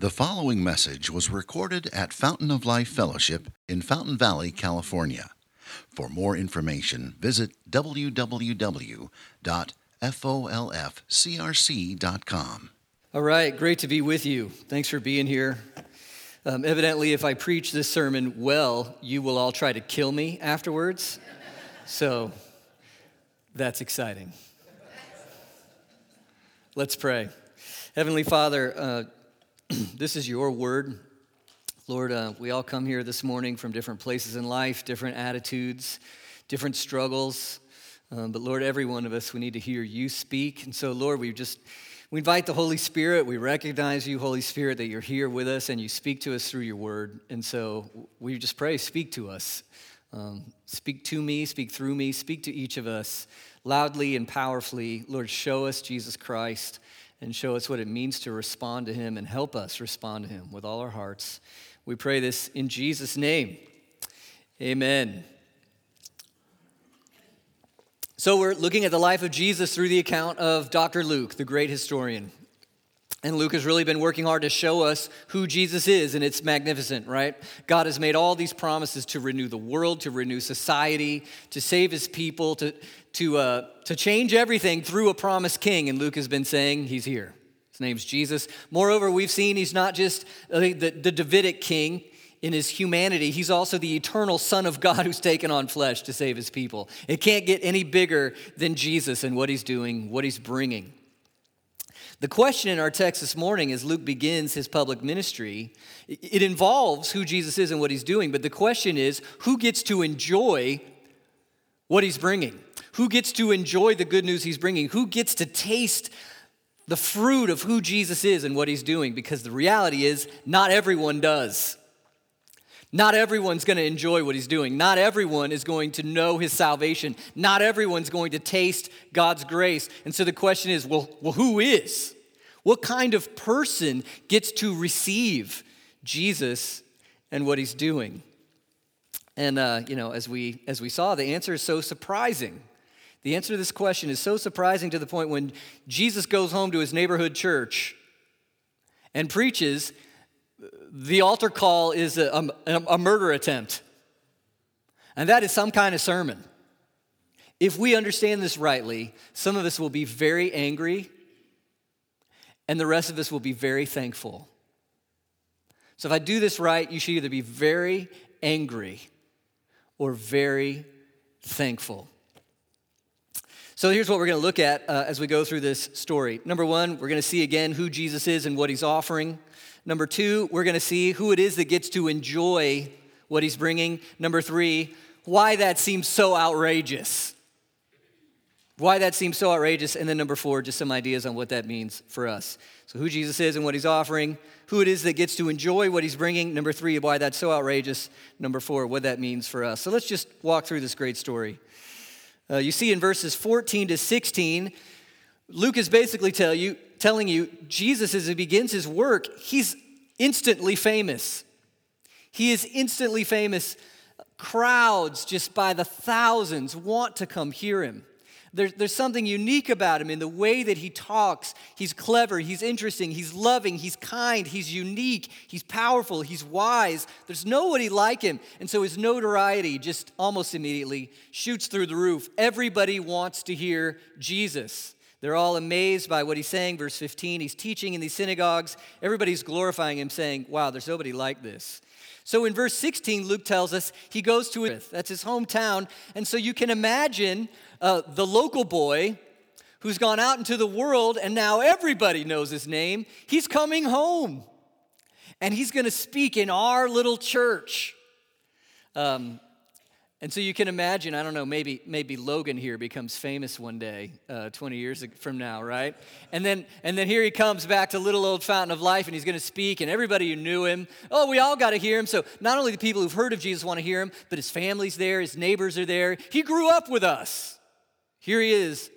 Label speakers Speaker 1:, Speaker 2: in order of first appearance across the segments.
Speaker 1: The following message was recorded at Fountain of Life Fellowship in Fountain Valley, California. For more information, visit www.folfcrc.com.
Speaker 2: All right, great to be with you. Thanks for being here. Um, evidently, if I preach this sermon well, you will all try to kill me afterwards. So that's exciting. Let's pray. Heavenly Father, uh, this is your word. Lord, uh, we all come here this morning from different places in life, different attitudes, different struggles. Um, but Lord, every one of us, we need to hear you speak. And so, Lord, we just we invite the Holy Spirit. We recognize you, Holy Spirit, that you're here with us and you speak to us through your word. And so we just pray, speak to us. Um, speak to me, speak through me, speak to each of us loudly and powerfully. Lord, show us Jesus Christ and show us what it means to respond to him and help us respond to him with all our hearts. We pray this in Jesus' name. Amen. So, we're looking at the life of Jesus through the account of Dr. Luke, the great historian. And Luke has really been working hard to show us who Jesus is, and it's magnificent, right? God has made all these promises to renew the world, to renew society, to save his people, to, to, uh, to change everything through a promised king. And Luke has been saying he's here. His name's Jesus. Moreover, we've seen he's not just the, the, the Davidic king in his humanity, he's also the eternal Son of God who's taken on flesh to save his people. It can't get any bigger than Jesus and what he's doing, what he's bringing. The question in our text this morning, as Luke begins his public ministry, it involves who Jesus is and what he's doing, but the question is who gets to enjoy what he's bringing? Who gets to enjoy the good news he's bringing? Who gets to taste the fruit of who Jesus is and what he's doing? Because the reality is, not everyone does. Not everyone's going to enjoy what he's doing. Not everyone is going to know his salvation. Not everyone's going to taste God's grace. And so the question is well, well who is? What kind of person gets to receive Jesus and what he's doing? And uh, you know, as we as we saw, the answer is so surprising. The answer to this question is so surprising to the point when Jesus goes home to his neighborhood church and preaches, the altar call is a, a, a murder attempt. And that is some kind of sermon. If we understand this rightly, some of us will be very angry, and the rest of us will be very thankful. So, if I do this right, you should either be very angry or very thankful. So here's what we're going to look at uh, as we go through this story. Number one, we're going to see again who Jesus is and what he's offering. Number two, we're going to see who it is that gets to enjoy what he's bringing. Number three, why that seems so outrageous. Why that seems so outrageous. And then number four, just some ideas on what that means for us. So, who Jesus is and what he's offering, who it is that gets to enjoy what he's bringing. Number three, why that's so outrageous. Number four, what that means for us. So, let's just walk through this great story. Uh, you see in verses 14 to 16, Luke is basically tell you, telling you Jesus, as he begins his work, he's instantly famous. He is instantly famous. Crowds, just by the thousands, want to come hear him. There's, there's something unique about him in the way that he talks. He's clever, he's interesting, he's loving, he's kind, he's unique, he's powerful, he's wise. There's nobody like him. And so his notoriety just almost immediately shoots through the roof. Everybody wants to hear Jesus. They're all amazed by what he's saying. Verse 15, he's teaching in these synagogues. Everybody's glorifying him, saying, Wow, there's nobody like this. So in verse 16, Luke tells us he goes to. That's his hometown. And so you can imagine uh, the local boy who's gone out into the world and now everybody knows his name. He's coming home and he's going to speak in our little church. Um, and so you can imagine, I don't know, maybe, maybe Logan here becomes famous one day, uh, 20 years from now, right? And then, and then here he comes back to little old Fountain of Life and he's going to speak, and everybody who knew him, oh, we all got to hear him. So not only the people who've heard of Jesus want to hear him, but his family's there, his neighbors are there. He grew up with us. Here he is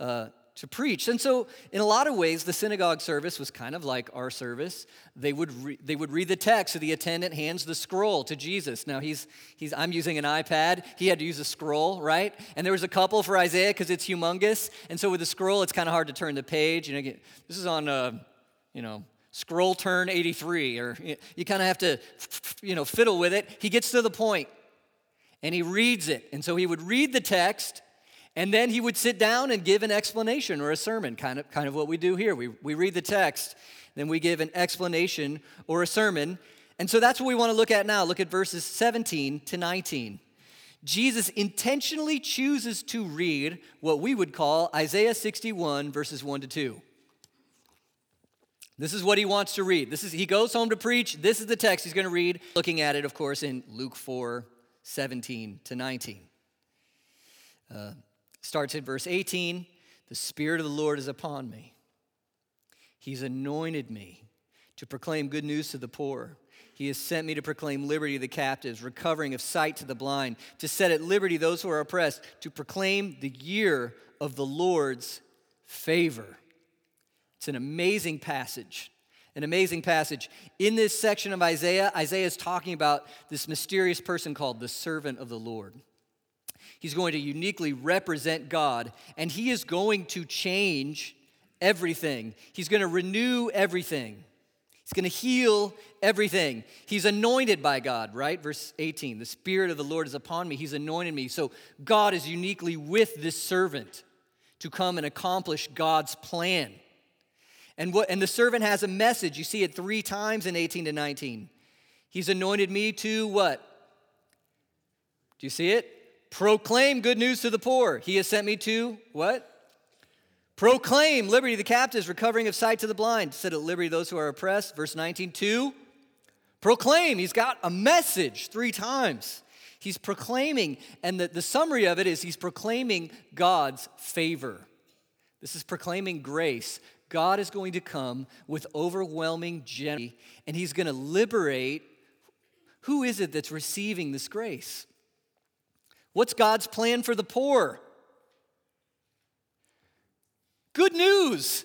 Speaker 2: uh, to preach. And so, in a lot of ways, the synagogue service was kind of like our service. They would, re- they would read the text, so the attendant hands the scroll to Jesus. Now, he's, he's, I'm using an iPad. He had to use a scroll, right? And there was a couple for Isaiah because it's humongous. And so, with the scroll, it's kind of hard to turn the page. You know, this is on, uh, you know, scroll turn 83, or you, you kind of have to, you know, fiddle with it. He gets to the point and he reads it. And so he would read the text and then he would sit down and give an explanation or a sermon, kind of, kind of what we do here. We, we read the text, then we give an explanation or a sermon. And so that's what we want to look at now. Look at verses 17 to 19. Jesus intentionally chooses to read what we would call Isaiah 61, verses 1 to 2. This is what he wants to read. This is he goes home to preach. This is the text he's going to read. Looking at it, of course, in Luke 4, 17 to 19. Uh, starts at verse 18. The Spirit of the Lord is upon me. He's anointed me to proclaim good news to the poor. He has sent me to proclaim liberty to the captives, recovering of sight to the blind, to set at liberty those who are oppressed, to proclaim the year of the Lord's favor. It's an amazing passage. An amazing passage. In this section of Isaiah, Isaiah is talking about this mysterious person called the servant of the Lord. He's going to uniquely represent God, and he is going to change everything. He's going to renew everything. He's going to heal everything. He's anointed by God, right? Verse 18 The Spirit of the Lord is upon me. He's anointed me. So God is uniquely with this servant to come and accomplish God's plan. And, what, and the servant has a message. You see it three times in 18 to 19. He's anointed me to what? Do you see it? Proclaim good news to the poor. He has sent me to what? Proclaim liberty to the captives, recovering of sight to the blind, set at liberty those who are oppressed. Verse 19, two. Proclaim. He's got a message three times. He's proclaiming, and the, the summary of it is he's proclaiming God's favor. This is proclaiming grace. God is going to come with overwhelming generosity, and he's going to liberate. Who is it that's receiving this grace? What's God's plan for the poor? Good news.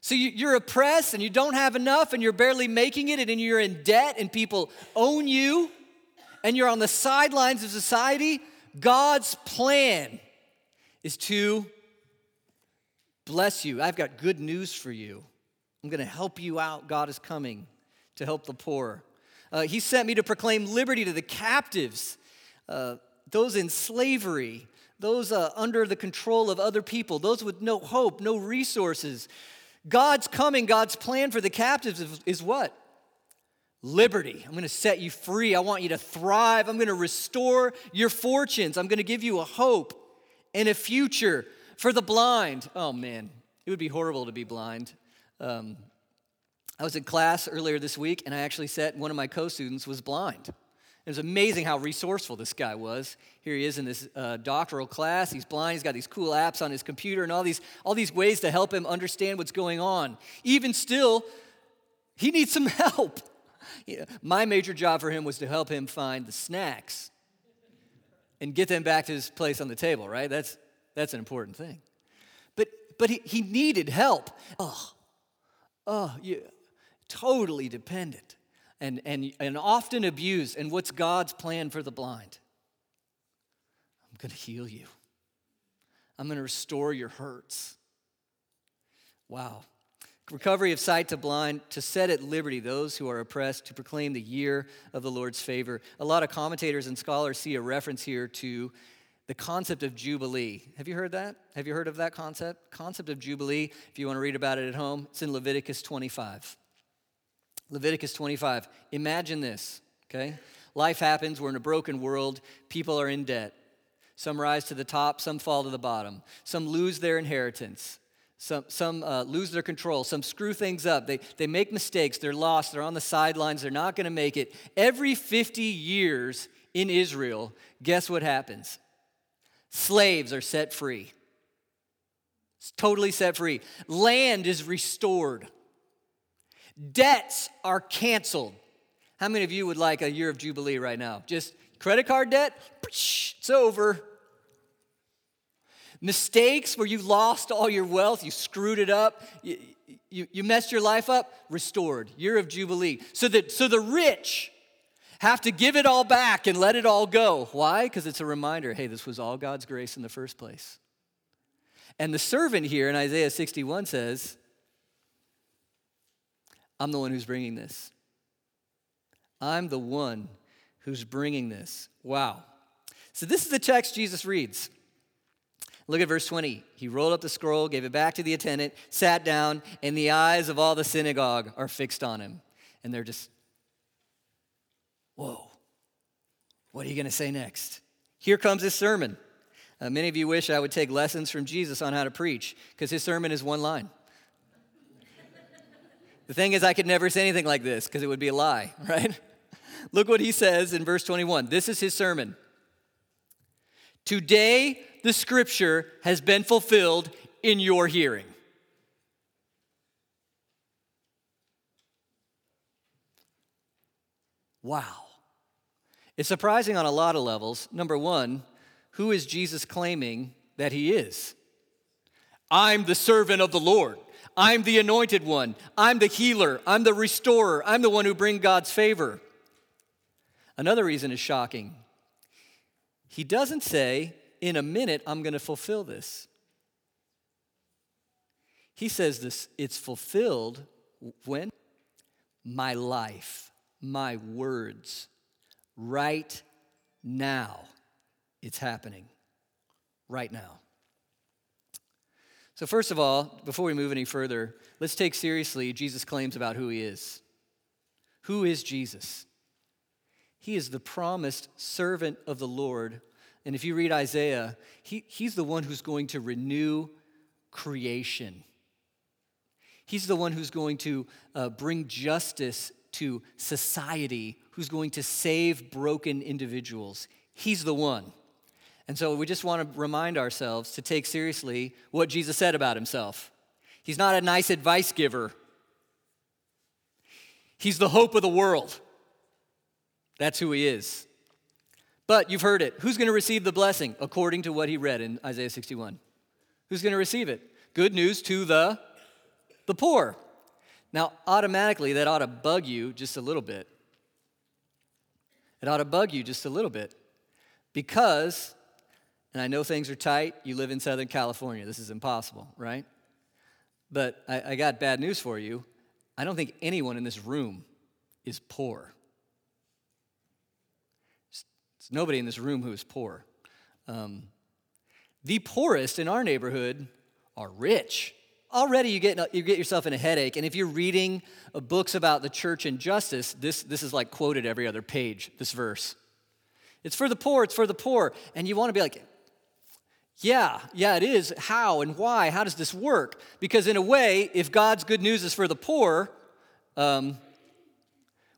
Speaker 2: So you're oppressed and you don't have enough and you're barely making it and you're in debt and people own you and you're on the sidelines of society. God's plan is to bless you. I've got good news for you. I'm going to help you out. God is coming to help the poor. Uh, he sent me to proclaim liberty to the captives, uh, those in slavery, those uh, under the control of other people, those with no hope, no resources. God's coming, God's plan for the captives is, is what? Liberty. I'm going to set you free. I want you to thrive. I'm going to restore your fortunes. I'm going to give you a hope and a future for the blind. Oh man, it would be horrible to be blind. Um, I was in class earlier this week and I actually said one of my co students was blind. It was amazing how resourceful this guy was. Here he is in this uh, doctoral class. He's blind. He's got these cool apps on his computer and all these, all these ways to help him understand what's going on. Even still, he needs some help. Yeah, my major job for him was to help him find the snacks and get them back to his place on the table, right? That's, that's an important thing. But, but he, he needed help. Oh, oh, yeah, totally dependent and, and, and often abused. And what's God's plan for the blind? I'm going to heal you, I'm going to restore your hurts. Wow. Recovery of sight to blind, to set at liberty those who are oppressed, to proclaim the year of the Lord's favor. A lot of commentators and scholars see a reference here to the concept of Jubilee. Have you heard that? Have you heard of that concept? Concept of Jubilee, if you want to read about it at home, it's in Leviticus 25. Leviticus 25. Imagine this, okay? Life happens, we're in a broken world, people are in debt. Some rise to the top, some fall to the bottom. Some lose their inheritance. Some, some uh, lose their control. Some screw things up. They, they make mistakes. They're lost. They're on the sidelines. They're not going to make it. Every 50 years in Israel, guess what happens? Slaves are set free. It's totally set free. Land is restored. Debts are canceled. How many of you would like a year of Jubilee right now? Just credit card debt? It's over. Mistakes where you lost all your wealth, you screwed it up, you, you, you messed your life up, restored. Year of Jubilee. So that so the rich have to give it all back and let it all go. Why? Because it's a reminder hey, this was all God's grace in the first place. And the servant here in Isaiah 61 says, I'm the one who's bringing this. I'm the one who's bringing this. Wow. So, this is the text Jesus reads. Look at verse 20. He rolled up the scroll, gave it back to the attendant, sat down, and the eyes of all the synagogue are fixed on him. And they're just, whoa, what are you going to say next? Here comes his sermon. Uh, many of you wish I would take lessons from Jesus on how to preach, because his sermon is one line. The thing is, I could never say anything like this, because it would be a lie, right? Look what he says in verse 21. This is his sermon. Today, the scripture has been fulfilled in your hearing. Wow. It's surprising on a lot of levels. Number one, who is Jesus claiming that he is? I'm the servant of the Lord. I'm the anointed one. I'm the healer. I'm the restorer. I'm the one who brings God's favor. Another reason is shocking. He doesn't say, in a minute, I'm going to fulfill this. He says this, it's fulfilled when? My life, my words, right now. It's happening. Right now. So, first of all, before we move any further, let's take seriously Jesus' claims about who he is. Who is Jesus? He is the promised servant of the Lord. And if you read Isaiah, he, he's the one who's going to renew creation. He's the one who's going to uh, bring justice to society, who's going to save broken individuals. He's the one. And so we just want to remind ourselves to take seriously what Jesus said about himself. He's not a nice advice giver, he's the hope of the world. That's who he is. But you've heard it. Who's going to receive the blessing according to what he read in Isaiah 61? Who's going to receive it? Good news to the the poor. Now, automatically that ought to bug you just a little bit. It ought to bug you just a little bit because and I know things are tight. You live in Southern California. This is impossible, right? But I, I got bad news for you. I don't think anyone in this room is poor. There's nobody in this room who is poor. Um, the poorest in our neighborhood are rich. Already you get, you get yourself in a headache. And if you're reading uh, books about the church and justice, this, this is like quoted every other page, this verse. It's for the poor, it's for the poor. And you want to be like, yeah, yeah, it is. How and why? How does this work? Because, in a way, if God's good news is for the poor, um,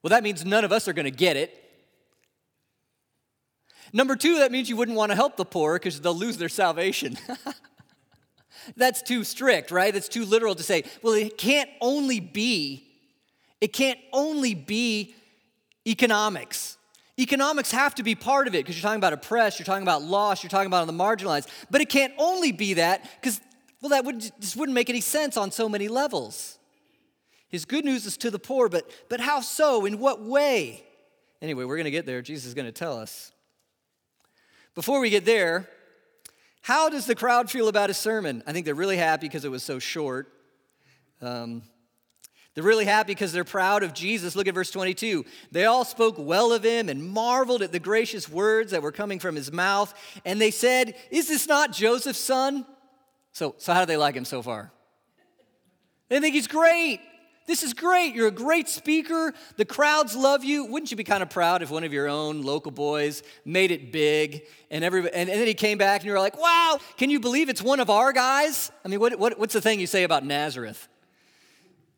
Speaker 2: well, that means none of us are going to get it. Number two, that means you wouldn't want to help the poor because they'll lose their salvation. That's too strict, right? That's too literal to say, well, it can't only be, it can't only be economics. Economics have to be part of it because you're talking about oppressed, you're talking about lost, you're talking about the marginalized. But it can't only be that because, well, that would, just wouldn't make any sense on so many levels. His good news is to the poor, but, but how so? In what way? Anyway, we're going to get there. Jesus is going to tell us. Before we get there, how does the crowd feel about his sermon? I think they're really happy because it was so short. Um, they're really happy because they're proud of Jesus. Look at verse 22. They all spoke well of him and marveled at the gracious words that were coming from his mouth. And they said, Is this not Joseph's son? So, so how do they like him so far? They think he's great. This is great. You're a great speaker. The crowds love you. Wouldn't you be kind of proud if one of your own local boys made it big and, and, and then he came back and you were like, wow, can you believe it's one of our guys? I mean, what, what, what's the thing you say about Nazareth?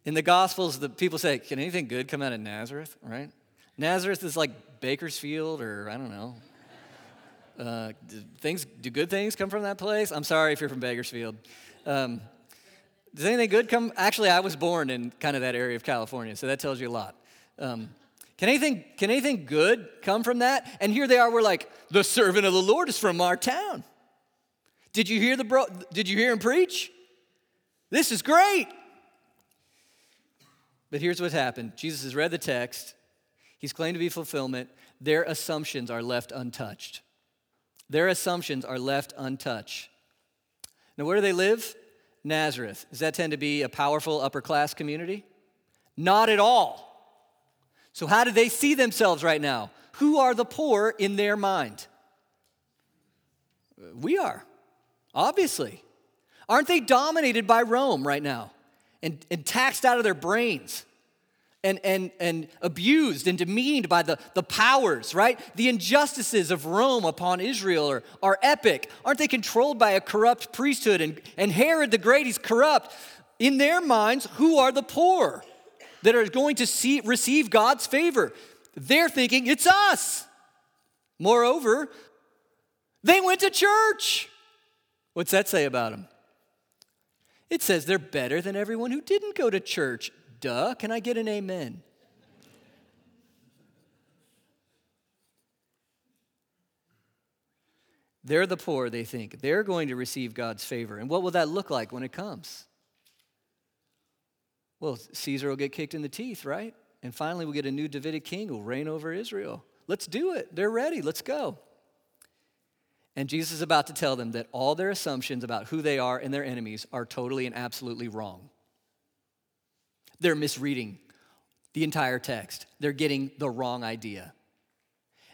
Speaker 2: In the Gospels, the people say, Can anything good come out of Nazareth, right? Nazareth is like Bakersfield, or I don't know. Uh, do things do good things come from that place? I'm sorry if you're from Bakersfield. Um, does anything good come? Actually, I was born in kind of that area of California, so that tells you a lot. Um, can anything can anything good come from that? And here they are. We're like, the servant of the Lord is from our town. Did you hear the bro? Did you hear him preach? This is great. But here's what happened Jesus has read the text, he's claimed to be fulfillment. Their assumptions are left untouched. Their assumptions are left untouched. Now, where do they live? Nazareth. Does that tend to be a powerful upper class community? Not at all. So, how do they see themselves right now? Who are the poor in their mind? We are, obviously. Aren't they dominated by Rome right now and, and taxed out of their brains? and, and, and abused and demeaned by the, the powers, right? The injustices of Rome upon Israel are, are epic. Aren't they controlled by a corrupt priesthood? And, and Herod the Great, he's corrupt. In their minds, who are the poor that are going to see, receive God's favor? They're thinking it's us. Moreover, they went to church. What's that say about them? It says they're better than everyone who didn't go to church. Duh. Can I get an amen? They're the poor, they think. They're going to receive God's favor. And what will that look like when it comes? Well, Caesar will get kicked in the teeth, right? And finally, we'll get a new Davidic king who will reign over Israel. Let's do it. They're ready. Let's go. And Jesus is about to tell them that all their assumptions about who they are and their enemies are totally and absolutely wrong. They're misreading the entire text, they're getting the wrong idea.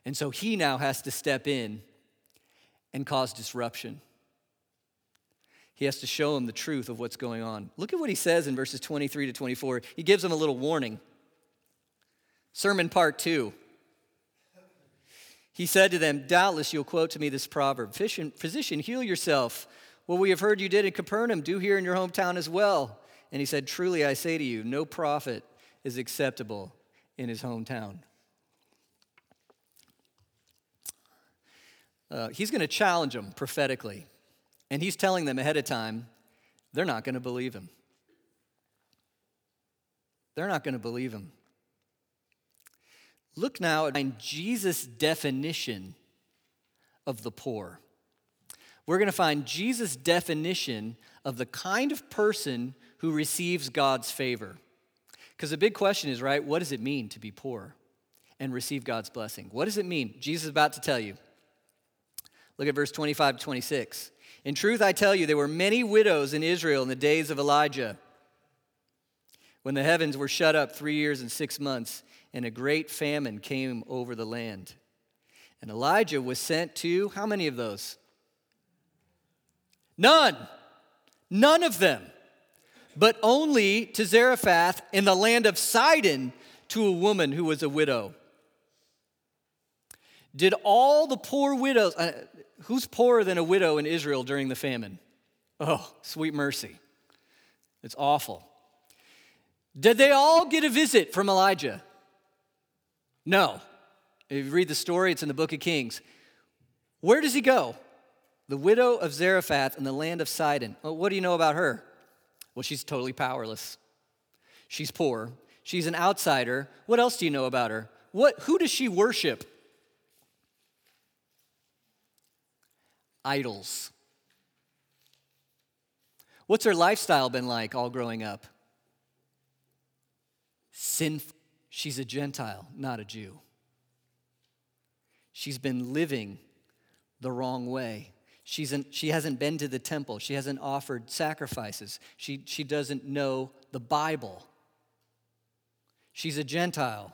Speaker 2: And so he now has to step in and cause disruption. He has to show them the truth of what's going on. Look at what he says in verses 23 to 24. He gives them a little warning. Sermon part two. He said to them, Doubtless you'll quote to me this proverb Physician, heal yourself. What we have heard you did in Capernaum, do here in your hometown as well. And he said, Truly I say to you, no prophet is acceptable in his hometown. Uh, he's going to challenge them prophetically. And he's telling them ahead of time, they're not going to believe him. They're not going to believe him. Look now at Jesus' definition of the poor. We're going to find Jesus' definition of the kind of person who receives God's favor. Because the big question is, right, what does it mean to be poor and receive God's blessing? What does it mean? Jesus is about to tell you. Look at verse 25 to 26. In truth, I tell you, there were many widows in Israel in the days of Elijah when the heavens were shut up three years and six months, and a great famine came over the land. And Elijah was sent to how many of those? None. None of them but only to Zarephath in the land of Sidon to a woman who was a widow. Did all the poor widows, uh, who's poorer than a widow in Israel during the famine? Oh, sweet mercy. It's awful. Did they all get a visit from Elijah? No. If you read the story, it's in the book of Kings. Where does he go? The widow of Zarephath in the land of Sidon. Well, what do you know about her? Well, she's totally powerless. She's poor. She's an outsider. What else do you know about her? What, who does she worship? Idols. What's her lifestyle been like all growing up? Sinful. She's a Gentile, not a Jew. She's been living the wrong way. She's an, she hasn't been to the temple. She hasn't offered sacrifices. She, she doesn't know the Bible. She's a Gentile.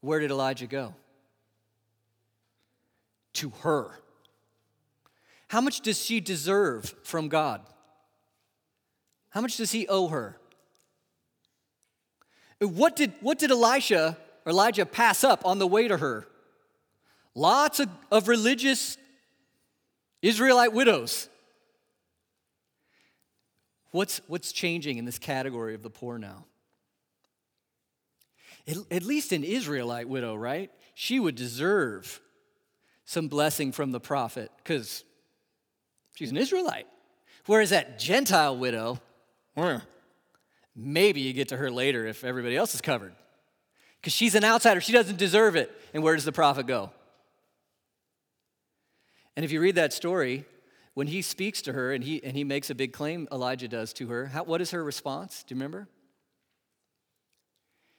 Speaker 2: Where did Elijah go? To her. How much does she deserve from God? How much does he owe her? What did, what did Elisha, Elijah pass up on the way to her? Lots of, of religious Israelite widows. What's, what's changing in this category of the poor now? At, at least an Israelite widow, right? She would deserve some blessing from the prophet because she's an Israelite. Whereas that Gentile widow, mm, maybe you get to her later if everybody else is covered. Because she's an outsider, she doesn't deserve it. And where does the prophet go? And if you read that story, when he speaks to her and he, and he makes a big claim, Elijah does to her, how, what is her response? Do you remember?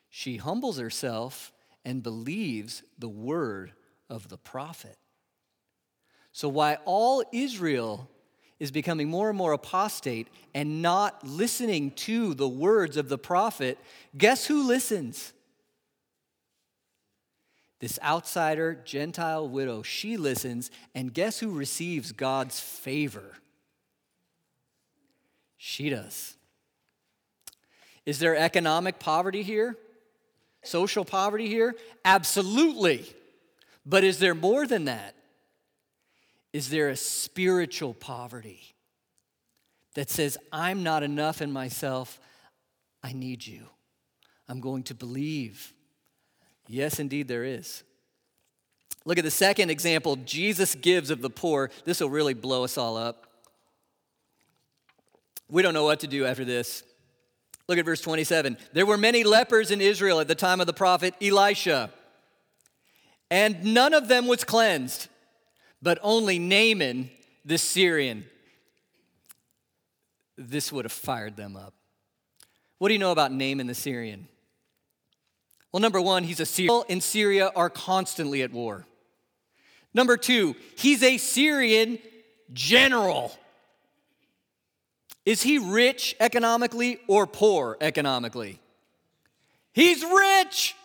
Speaker 2: She humbles herself and believes the word of the prophet. So, while all Israel is becoming more and more apostate and not listening to the words of the prophet, guess who listens? This outsider, Gentile widow, she listens, and guess who receives God's favor? She does. Is there economic poverty here? Social poverty here? Absolutely. But is there more than that? Is there a spiritual poverty that says, I'm not enough in myself, I need you? I'm going to believe. Yes, indeed, there is. Look at the second example Jesus gives of the poor. This will really blow us all up. We don't know what to do after this. Look at verse 27. There were many lepers in Israel at the time of the prophet Elisha, and none of them was cleansed but only Naaman the Syrian. This would have fired them up. What do you know about Naaman the Syrian? Well, number one, he's a Syrian. In Syria are constantly at war. Number two, he's a Syrian general. Is he rich economically or poor economically? He's rich.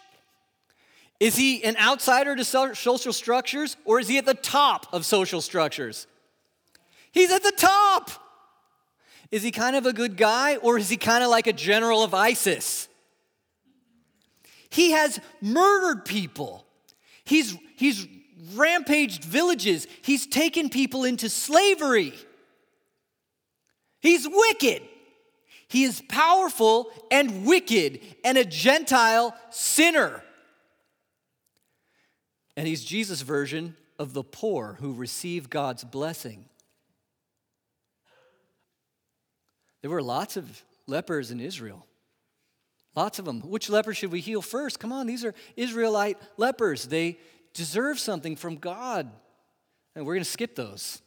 Speaker 2: Is he an outsider to social structures or is he at the top of social structures? He's at the top. Is he kind of a good guy or is he kind of like a general of ISIS? He has murdered people. He's, he's rampaged villages. He's taken people into slavery. He's wicked. He is powerful and wicked and a Gentile sinner. And he's Jesus' version of the poor who receive God's blessing. There were lots of lepers in Israel. Lots of them. Which leper should we heal first? Come on, these are Israelite lepers. They deserve something from God. And we're going to skip those.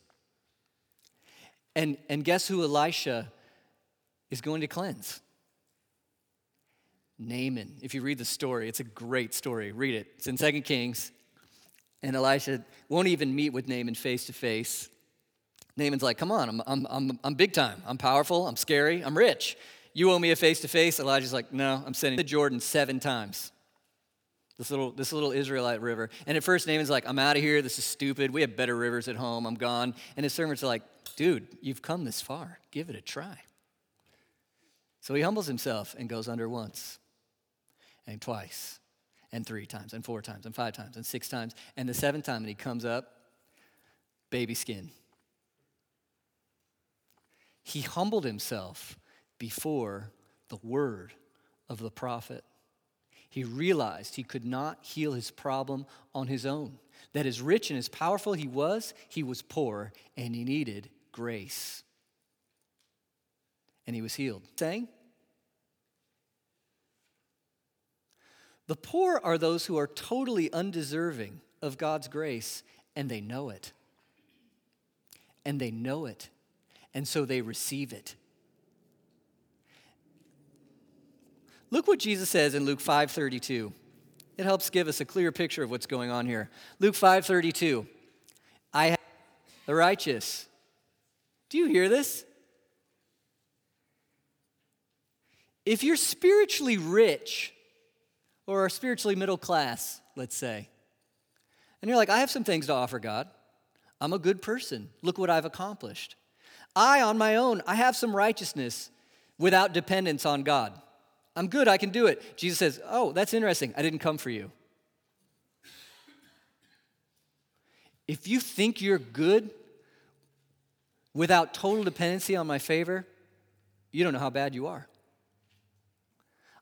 Speaker 2: And, and guess who Elisha is going to cleanse? Naaman. If you read the story, it's a great story. Read it. It's in 2 Kings. And Elisha won't even meet with Naaman face to face. Naaman's like, Come on, I'm, I'm, I'm, I'm big time. I'm powerful. I'm scary. I'm rich. You owe me a face to face. Elijah's like, No, I'm sending the Jordan seven times. This little, this little Israelite river. And at first, Naaman's like, I'm out of here. This is stupid. We have better rivers at home. I'm gone. And his servants are like, Dude, you've come this far. Give it a try. So he humbles himself and goes under once and twice and three times and four times and five times and six times. And the seventh time, and he comes up, baby skin. He humbled himself before the word of the prophet. He realized he could not heal his problem on his own. That as rich and as powerful he was, he was poor and he needed grace. And he was healed. Saying, The poor are those who are totally undeserving of God's grace, and they know it. And they know it, and so they receive it. Look what Jesus says in Luke 5:32. It helps give us a clear picture of what's going on here. Luke 5:32. I have the righteous. Do you hear this? If you're spiritually rich, or are spiritually middle class, let's say. And you're like, I have some things to offer God. I'm a good person. Look what I've accomplished. I, on my own, I have some righteousness without dependence on God. I'm good, I can do it. Jesus says, Oh, that's interesting. I didn't come for you. If you think you're good without total dependency on my favor, you don't know how bad you are.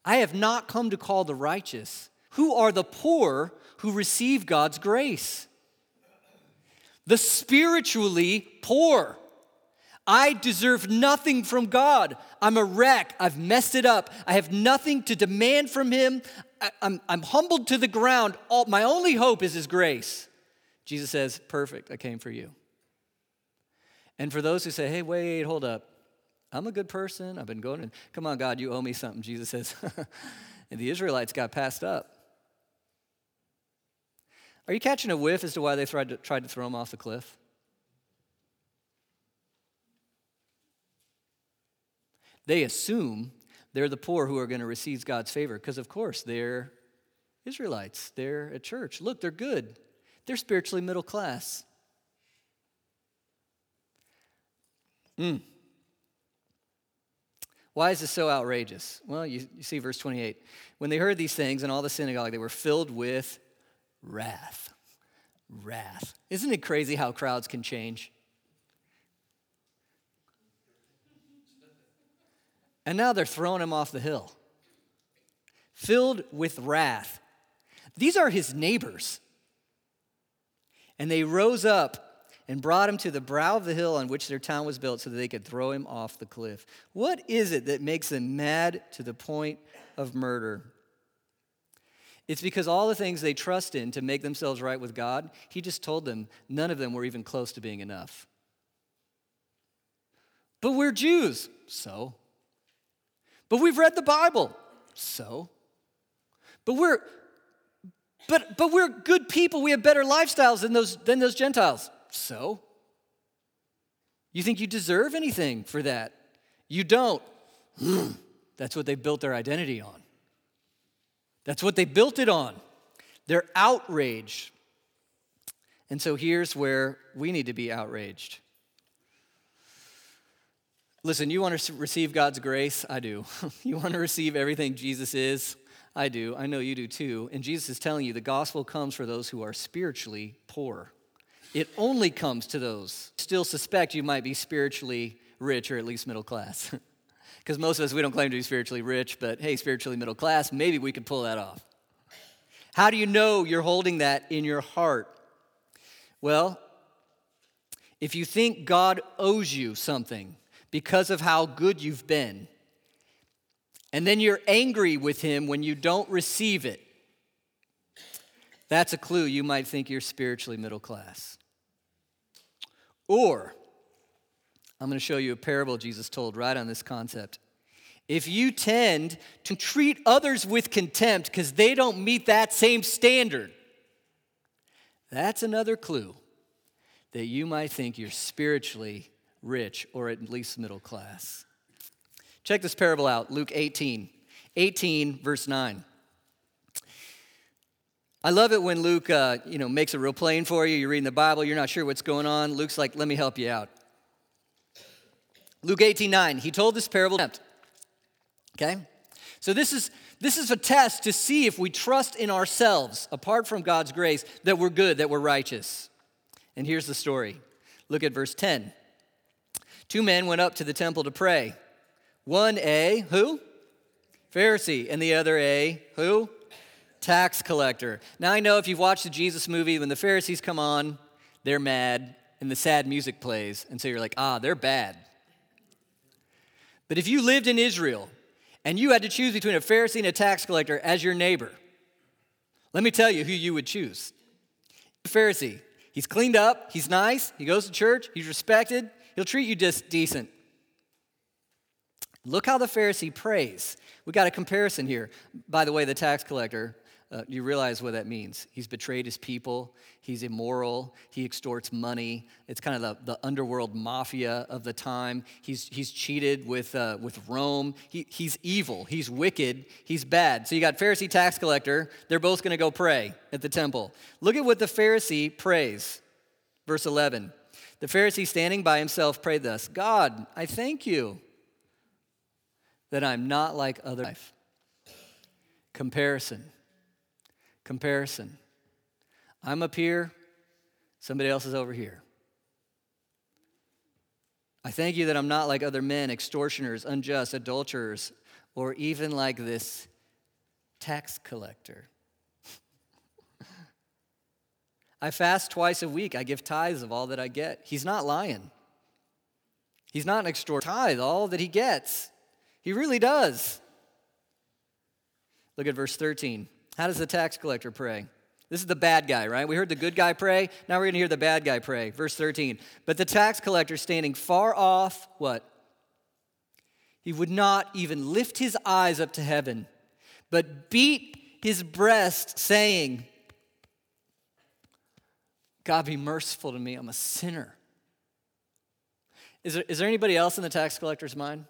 Speaker 2: I have not come to call the righteous, who are the poor who receive God's grace. The spiritually poor. I deserve nothing from God. I'm a wreck. I've messed it up. I have nothing to demand from Him. I, am I'm humbled to the ground. All, my only hope is His grace. Jesus says, Perfect, I came for you. And for those who say, Hey, wait, hold up. I'm a good person. I've been going, come on, God, you owe me something. Jesus says, and the Israelites got passed up. Are you catching a whiff as to why they tried to, tried to throw him off the cliff? They assume they're the poor who are going to receive God's favor because, of course, they're Israelites. They're a church. Look, they're good. They're spiritually middle class. Mm. Why is this so outrageous? Well, you, you see verse 28. When they heard these things in all the synagogue, they were filled with wrath. Wrath. Isn't it crazy how crowds can change? And now they're throwing him off the hill. Filled with wrath. These are his neighbors. And they rose up and brought him to the brow of the hill on which their town was built so that they could throw him off the cliff. What is it that makes them mad to the point of murder? It's because all the things they trust in to make themselves right with God, he just told them none of them were even close to being enough. But we're Jews, so. But we've read the Bible, so. But we're but but we're good people. We have better lifestyles than those than those Gentiles. So? You think you deserve anything for that? You don't. That's what they built their identity on. That's what they built it on. They're outraged. And so here's where we need to be outraged. Listen, you want to receive God's grace? I do. you want to receive everything Jesus is? I do. I know you do too. And Jesus is telling you the gospel comes for those who are spiritually poor. It only comes to those. Still suspect you might be spiritually rich or at least middle class. Because most of us, we don't claim to be spiritually rich, but hey, spiritually middle class, maybe we could pull that off. How do you know you're holding that in your heart? Well, if you think God owes you something because of how good you've been, and then you're angry with Him when you don't receive it, that's a clue you might think you're spiritually middle class. Or, I'm going to show you a parable Jesus told right on this concept. If you tend to treat others with contempt because they don't meet that same standard, that's another clue that you might think you're spiritually rich or at least middle class. Check this parable out Luke 18, 18, verse 9. I love it when Luke, uh, you know, makes a real plain for you. You're reading the Bible, you're not sure what's going on. Luke's like, let me help you out. Luke 18, 9, he told this parable. Okay? So this is this is a test to see if we trust in ourselves, apart from God's grace, that we're good, that we're righteous. And here's the story. Look at verse 10. Two men went up to the temple to pray. One a who? Pharisee, and the other a who? Tax collector. Now, I know if you've watched the Jesus movie, when the Pharisees come on, they're mad, and the sad music plays. And so you're like, ah, they're bad. But if you lived in Israel and you had to choose between a Pharisee and a tax collector as your neighbor, let me tell you who you would choose. Pharisee. He's cleaned up, he's nice, he goes to church, he's respected, he'll treat you just decent. Look how the Pharisee prays. We got a comparison here. By the way, the tax collector uh, you realize what that means. He's betrayed his people. He's immoral. He extorts money. It's kind of the, the underworld mafia of the time. He's, he's cheated with, uh, with Rome. He, he's evil. He's wicked. He's bad. So you got Pharisee tax collector. They're both going to go pray at the temple. Look at what the Pharisee prays. Verse 11. The Pharisee standing by himself prayed thus God, I thank you that I'm not like other life. Comparison comparison. I'm up here, somebody else is over here. I thank you that I'm not like other men, extortioners, unjust, adulterers, or even like this tax collector. I fast twice a week. I give tithes of all that I get. He's not lying. He's not an extortioner. Tithe all that he gets. He really does. Look at verse 13. How does the tax collector pray? This is the bad guy, right? We heard the good guy pray. Now we're going to hear the bad guy pray. Verse 13. But the tax collector standing far off, what? He would not even lift his eyes up to heaven, but beat his breast, saying, God, be merciful to me. I'm a sinner. Is there, is there anybody else in the tax collector's mind?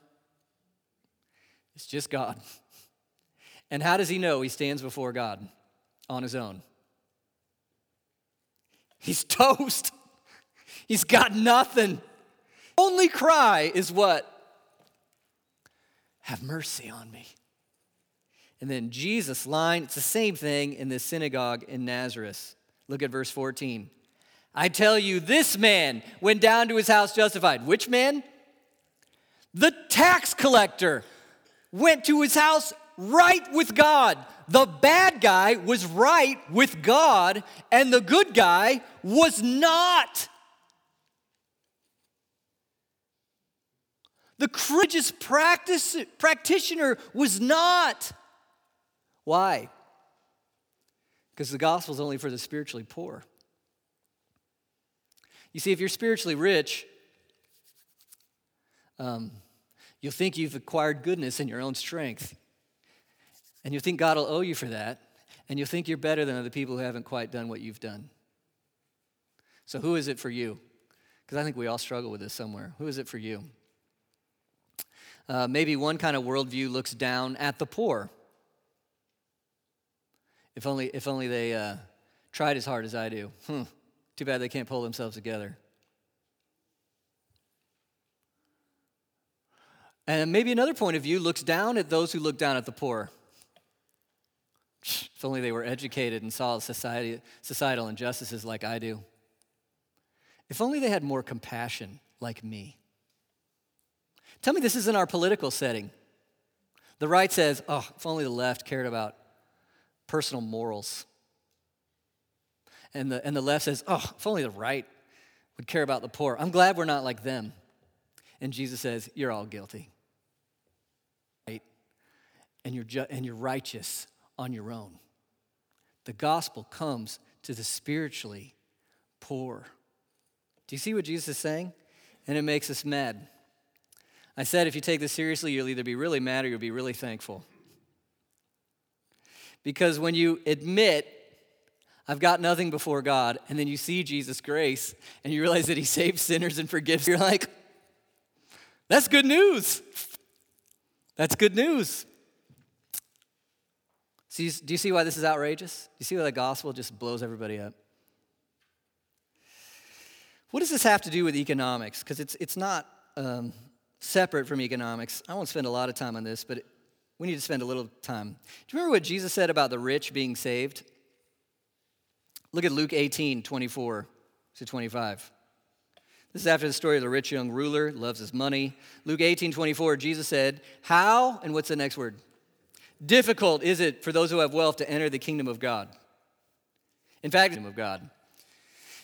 Speaker 2: It's just God. And how does he know he stands before God on his own? He's toast. He's got nothing. Only cry is what? Have mercy on me. And then Jesus' line, it's the same thing in the synagogue in Nazareth. Look at verse 14. I tell you, this man went down to his house justified. Which man? The tax collector went to his house right with God. The bad guy was right with God, and the good guy was not. The religious practice, practitioner was not. Why? Because the gospel is only for the spiritually poor. You see, if you're spiritually rich, um, you'll think you've acquired goodness in your own strength. And you'll think God will owe you for that. And you'll think you're better than other people who haven't quite done what you've done. So, who is it for you? Because I think we all struggle with this somewhere. Who is it for you? Uh, maybe one kind of worldview looks down at the poor. If only, if only they uh, tried as hard as I do. Hmm. Too bad they can't pull themselves together. And maybe another point of view looks down at those who look down at the poor. If only they were educated and saw society, societal injustices like I do. If only they had more compassion like me. Tell me this isn't our political setting. The right says, oh, if only the left cared about personal morals. And the, and the left says, oh, if only the right would care about the poor. I'm glad we're not like them. And Jesus says, you're all guilty. Right? And you're, ju- and you're righteous on your own. The gospel comes to the spiritually poor. Do you see what Jesus is saying? And it makes us mad. I said, if you take this seriously, you'll either be really mad or you'll be really thankful. Because when you admit, I've got nothing before God, and then you see Jesus' grace and you realize that He saves sinners and forgives, you're like, that's good news. That's good news. See, do you see why this is outrageous? Do you see why the gospel just blows everybody up? What does this have to do with economics? Because it's, it's not um, separate from economics. I won't spend a lot of time on this, but it, we need to spend a little time. Do you remember what Jesus said about the rich being saved? Look at Luke 18, 24 to 25. This is after the story of the rich young ruler, loves his money. Luke 18, 24, Jesus said, How, and what's the next word? Difficult is it for those who have wealth to enter the kingdom of God. In fact, of God.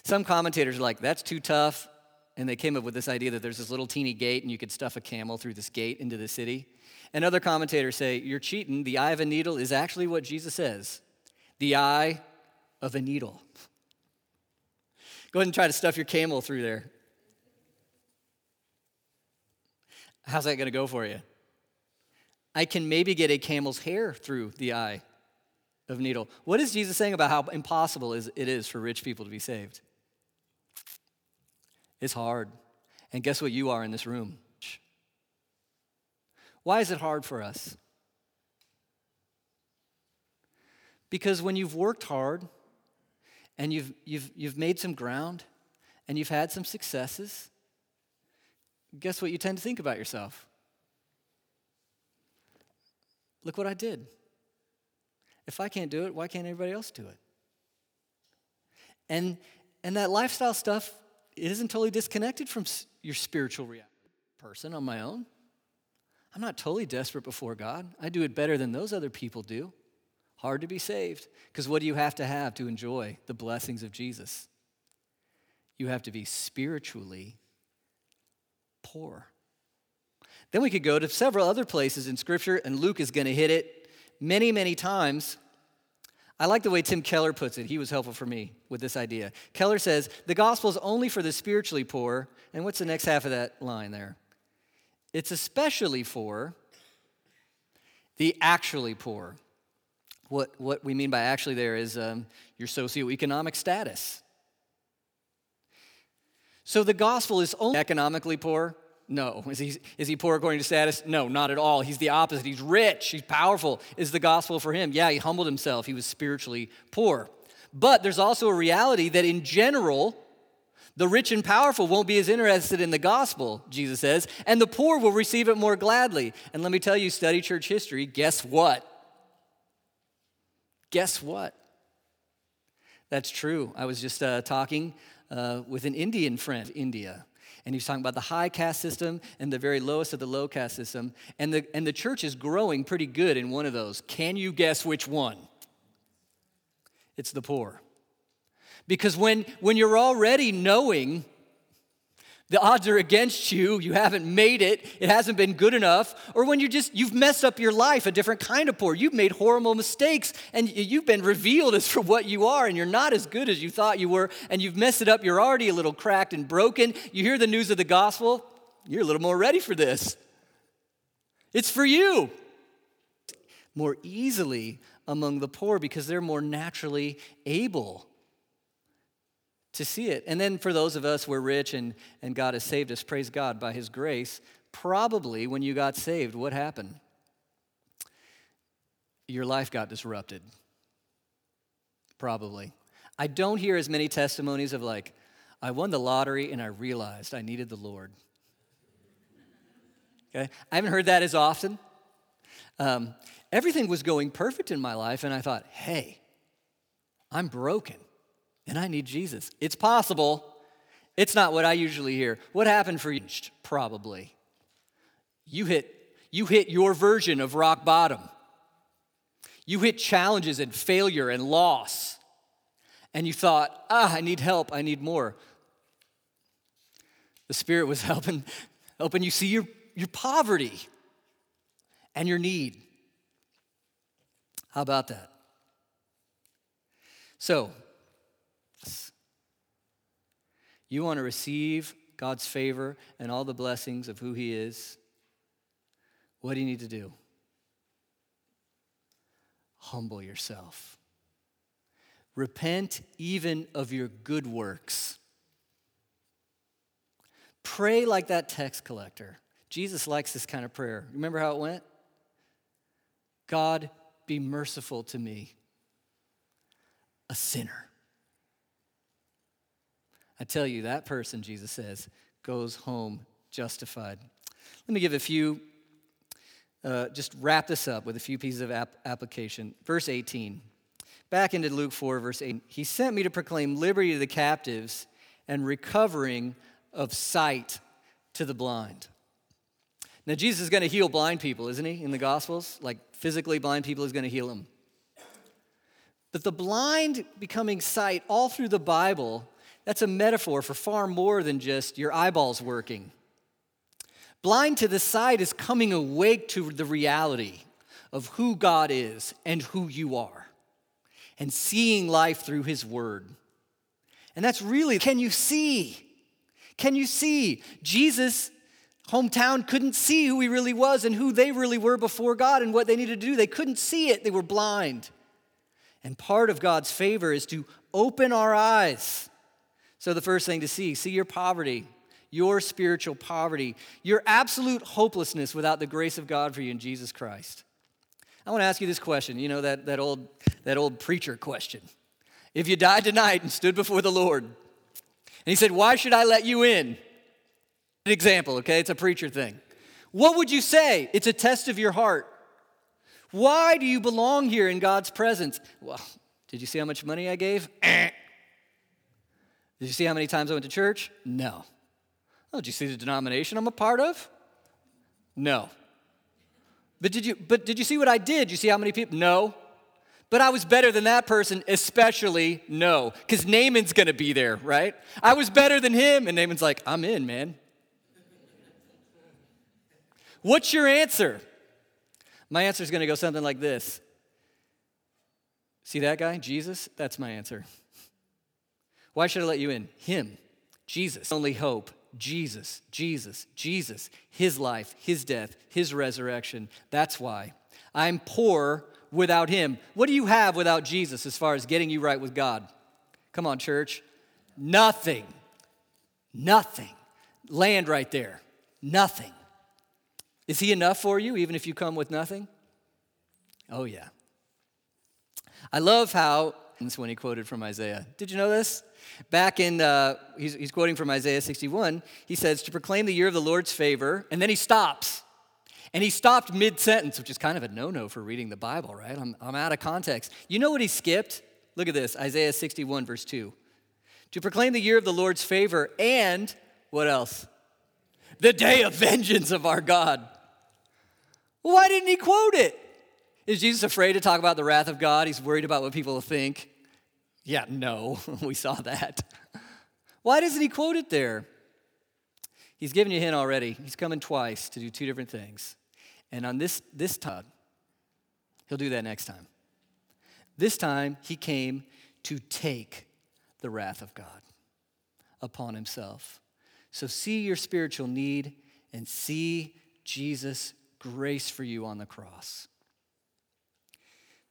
Speaker 2: Some commentators are like, that's too tough. And they came up with this idea that there's this little teeny gate and you could stuff a camel through this gate into the city. And other commentators say, You're cheating. The eye of a needle is actually what Jesus says the eye of a needle. Go ahead and try to stuff your camel through there. How's that going to go for you? I can maybe get a camel's hair through the eye of needle. What is Jesus saying about how impossible it is for rich people to be saved? It's hard. And guess what you are in this room? Why is it hard for us? Because when you've worked hard and you've, you've, you've made some ground and you've had some successes, guess what you tend to think about yourself? Look what I did. If I can't do it, why can't anybody else do it? And, and that lifestyle stuff it isn't totally disconnected from your spiritual reality. Person on my own. I'm not totally desperate before God. I do it better than those other people do. Hard to be saved. Because what do you have to have to enjoy the blessings of Jesus? You have to be spiritually poor. Then we could go to several other places in Scripture, and Luke is going to hit it many, many times. I like the way Tim Keller puts it. He was helpful for me with this idea. Keller says, The gospel is only for the spiritually poor. And what's the next half of that line there? It's especially for the actually poor. What, what we mean by actually there is um, your socioeconomic status. So the gospel is only economically poor, No. Is he, is he poor according to status? No, not at all. He's the opposite. He's rich, he's powerful. Is the gospel for him? Yeah, he humbled himself. He was spiritually poor. But there's also a reality that in general, the rich and powerful won't be as interested in the gospel, Jesus says, and the poor will receive it more gladly. And let me tell you, study church history, guess what? Guess what? That's true. I was just uh, talking uh, with an Indian friend, India, and he's talking about the high caste system and the very lowest of the low caste system. And the, and the church is growing pretty good in one of those. Can you guess which one? It's the poor. Because when, when you're already knowing the odds are against you, you haven't made it, it hasn't been good enough, or when you just you've messed up your life, a different kind of poor. You've made horrible mistakes and you've been revealed as for what you are and you're not as good as you thought you were and you've messed it up, you're already a little cracked and broken. You hear the news of the gospel, you're a little more ready for this. It's for you. More easily among the poor because they're more naturally able to see it. And then for those of us, we're rich and, and God has saved us, praise God, by His grace. Probably when you got saved, what happened? Your life got disrupted. Probably. I don't hear as many testimonies of like, I won the lottery and I realized I needed the Lord. Okay? I haven't heard that as often. Um, everything was going perfect in my life, and I thought, hey, I'm broken and I need Jesus. It's possible. It's not what I usually hear. What happened for you? Probably. You hit, you hit your version of rock bottom. You hit challenges and failure and loss. And you thought, ah, I need help, I need more. The Spirit was helping, helping you see your, your poverty and your need. How about that? So, you want to receive God's favor and all the blessings of who He is? What do you need to do? Humble yourself. Repent even of your good works. Pray like that tax collector. Jesus likes this kind of prayer. Remember how it went? God, be merciful to me, a sinner. I tell you, that person, Jesus says, goes home justified. Let me give a few, uh, just wrap this up with a few pieces of ap- application. Verse 18, back into Luke 4, verse 8. He sent me to proclaim liberty to the captives and recovering of sight to the blind. Now, Jesus is going to heal blind people, isn't he, in the Gospels? Like physically blind people, is going to heal them. But the blind becoming sight all through the Bible that's a metaphor for far more than just your eyeballs working. Blind to the sight is coming awake to the reality of who God is and who you are, and seeing life through His Word. And that's really, can you see? Can you see? Jesus' hometown couldn't see who he really was and who they really were before God and what they needed to do. They couldn't see it, they were blind. And part of God's favor is to open our eyes so, the first thing to see see your poverty, your spiritual poverty, your absolute hopelessness without the grace of God for you in Jesus Christ. I want to ask you this question, you know, that, that, old, that old preacher question. If you died tonight and stood before the Lord, and he said, Why should I let you in? An example, okay? It's a preacher thing. What would you say? It's a test of your heart. Why do you belong here in God's presence? Well, did you see how much money I gave? Did you see how many times I went to church? No. Oh, did you see the denomination I'm a part of? No. But did you but did you see what I did? Did you see how many people? No. But I was better than that person, especially no. Because Naaman's gonna be there, right? I was better than him, and Naaman's like, I'm in, man. What's your answer? My answer is gonna go something like this. See that guy, Jesus? That's my answer. Why should I let you in? Him, Jesus. Only hope, Jesus, Jesus, Jesus, His life, His death, His resurrection. That's why. I'm poor without Him. What do you have without Jesus as far as getting you right with God? Come on, church. Nothing. Nothing. Land right there. nothing. Is he enough for you, even if you come with nothing? Oh, yeah. I love how, when he quoted from Isaiah. Did you know this? Back in, uh, he's, he's quoting from Isaiah 61, he says, To proclaim the year of the Lord's favor, and then he stops. And he stopped mid sentence, which is kind of a no no for reading the Bible, right? I'm, I'm out of context. You know what he skipped? Look at this Isaiah 61, verse 2. To proclaim the year of the Lord's favor and what else? The day of vengeance of our God. Why didn't he quote it? Is Jesus afraid to talk about the wrath of God? He's worried about what people will think. Yeah, no, we saw that. Why doesn't he quote it there? He's given you a hint already. He's coming twice to do two different things. And on this, this time, he'll do that next time. This time, he came to take the wrath of God upon himself. So see your spiritual need and see Jesus' grace for you on the cross.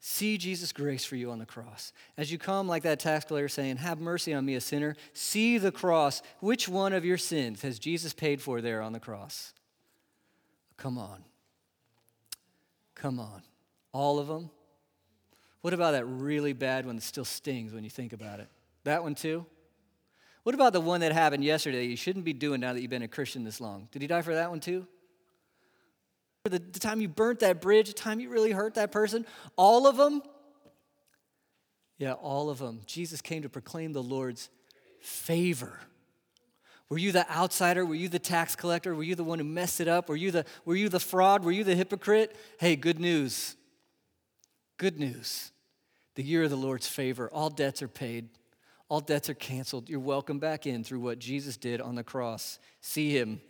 Speaker 2: See Jesus' grace for you on the cross. As you come, like that tax collector saying, Have mercy on me, a sinner, see the cross. Which one of your sins has Jesus paid for there on the cross? Come on. Come on. All of them? What about that really bad one that still stings when you think about it? That one too? What about the one that happened yesterday you shouldn't be doing now that you've been a Christian this long? Did he die for that one too? The, the time you burnt that bridge, the time you really hurt that person, all of them? Yeah, all of them. Jesus came to proclaim the Lord's favor. Were you the outsider? Were you the tax collector? Were you the one who messed it up? Were you the, were you the fraud? Were you the hypocrite? Hey, good news. Good news. The year of the Lord's favor. All debts are paid, all debts are canceled. You're welcome back in through what Jesus did on the cross. See Him.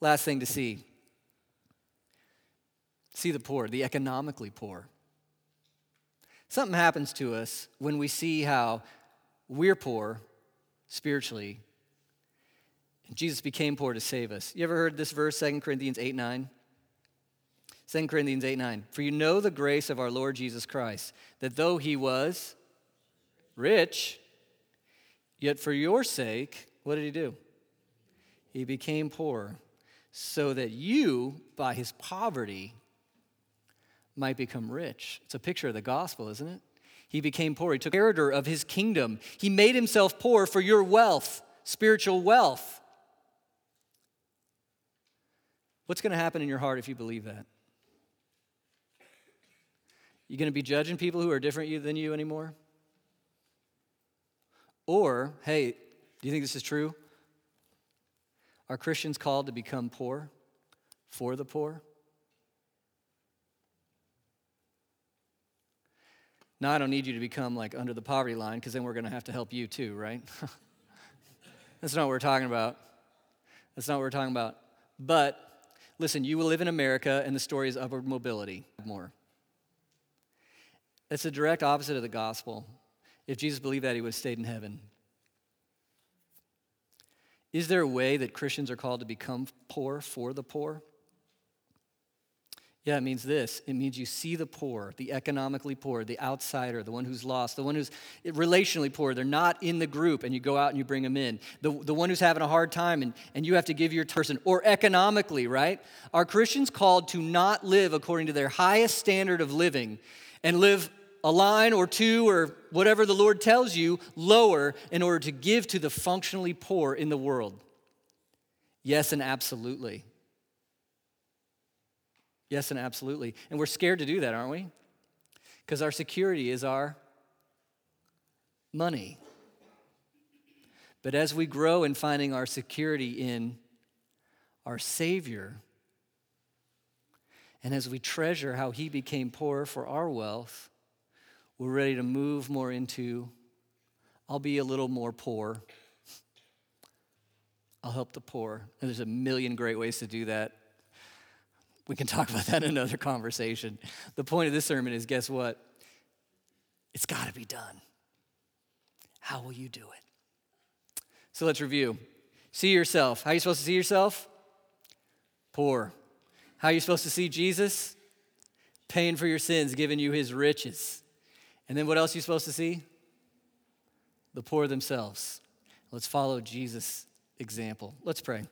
Speaker 2: Last thing to see See the poor, the economically poor. Something happens to us when we see how we're poor spiritually, and Jesus became poor to save us. You ever heard this verse, 2 Corinthians 8 9? 2 Corinthians 8 9. For you know the grace of our Lord Jesus Christ, that though he was rich, yet for your sake, what did he do? He became poor, so that you, by his poverty, might become rich. It's a picture of the gospel, isn't it? He became poor. He took character of his kingdom. He made himself poor for your wealth, spiritual wealth. What's going to happen in your heart if you believe that? You going to be judging people who are different than you anymore? Or, hey, do you think this is true? Are Christians called to become poor for the poor? Now, I don't need you to become like under the poverty line because then we're going to have to help you too, right? That's not what we're talking about. That's not what we're talking about. But listen, you will live in America and the story is upward mobility more. It's the direct opposite of the gospel. If Jesus believed that, he would have stayed in heaven. Is there a way that Christians are called to become poor for the poor? Yeah, it means this. It means you see the poor, the economically poor, the outsider, the one who's lost, the one who's relationally poor. They're not in the group, and you go out and you bring them in. The, the one who's having a hard time, and, and you have to give your person, or economically, right? Are Christians called to not live according to their highest standard of living and live a line or two or whatever the Lord tells you lower in order to give to the functionally poor in the world? Yes, and absolutely. Yes, and absolutely. And we're scared to do that, aren't we? Because our security is our money. But as we grow in finding our security in our Savior, and as we treasure how He became poor for our wealth, we're ready to move more into I'll be a little more poor. I'll help the poor. And there's a million great ways to do that. We can talk about that in another conversation. The point of this sermon is guess what? It's got to be done. How will you do it? So let's review. See yourself. How are you supposed to see yourself? Poor. How are you supposed to see Jesus? Paying for your sins, giving you his riches. And then what else are you supposed to see? The poor themselves. Let's follow Jesus' example. Let's pray.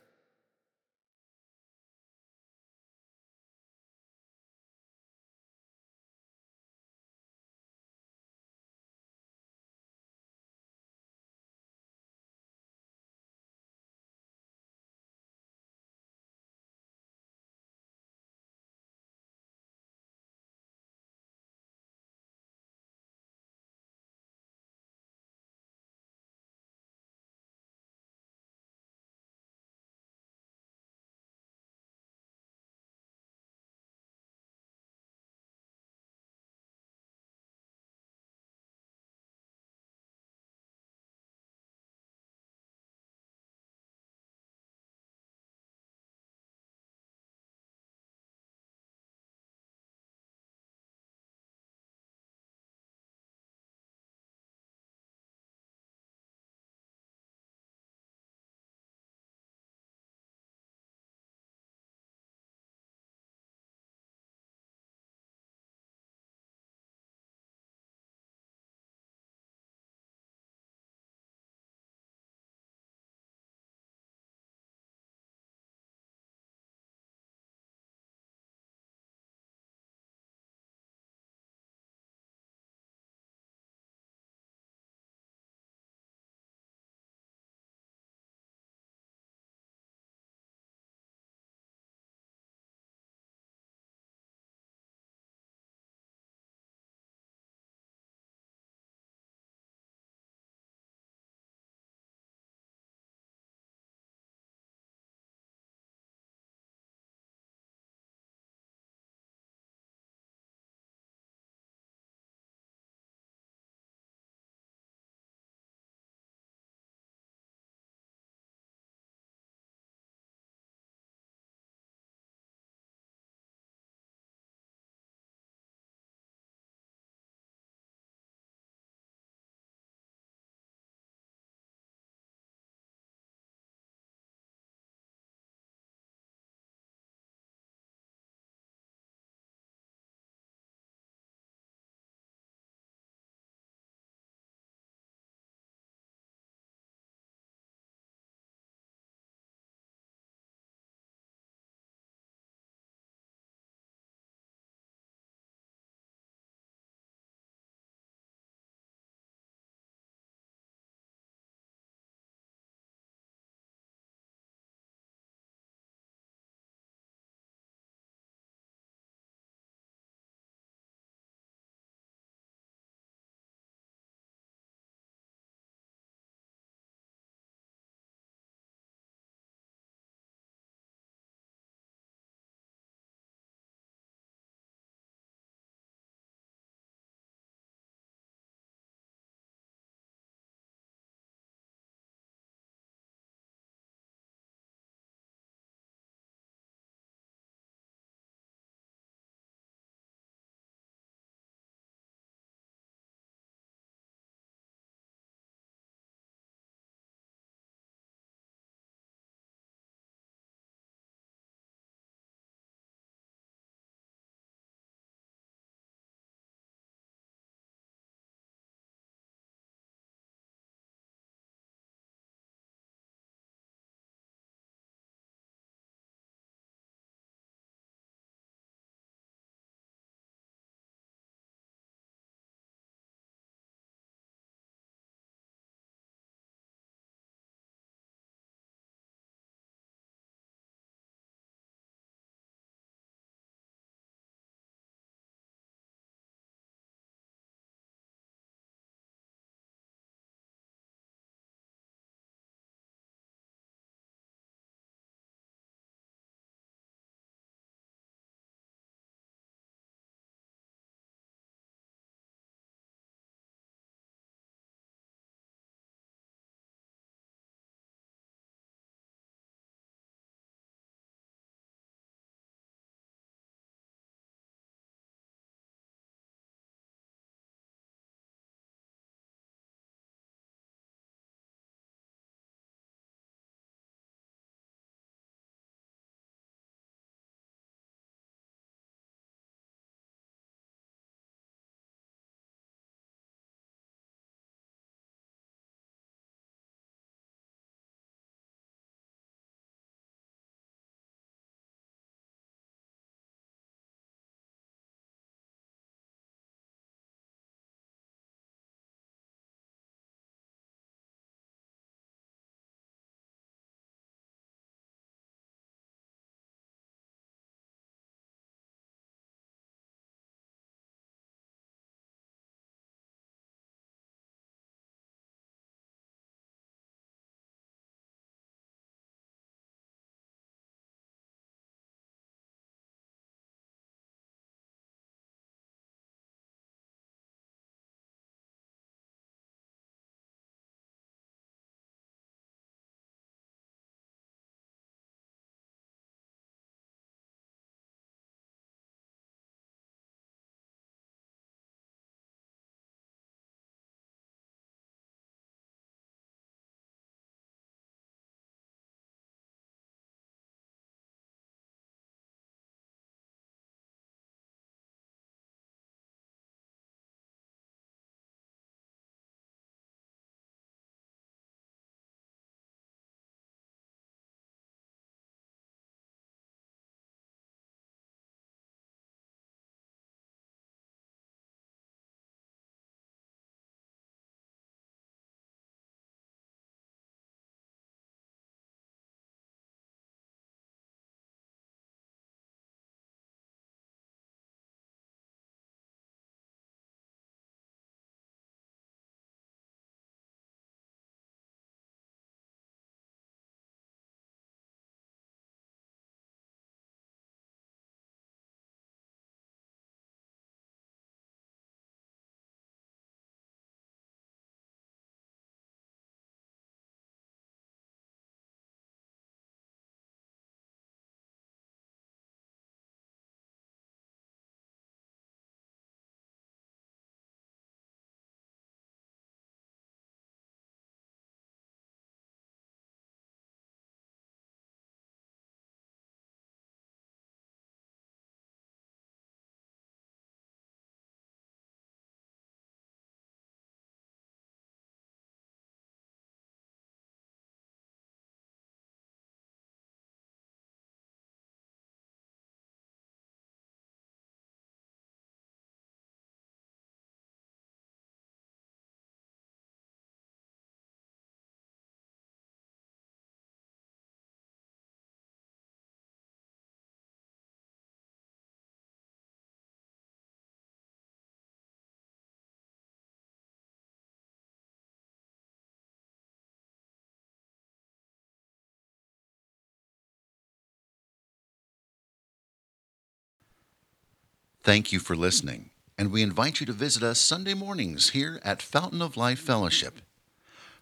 Speaker 1: Thank you for listening, and we invite you to visit us Sunday mornings here at Fountain of Life Fellowship.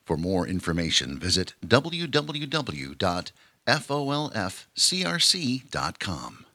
Speaker 1: For more information, visit www.folfcrc.com.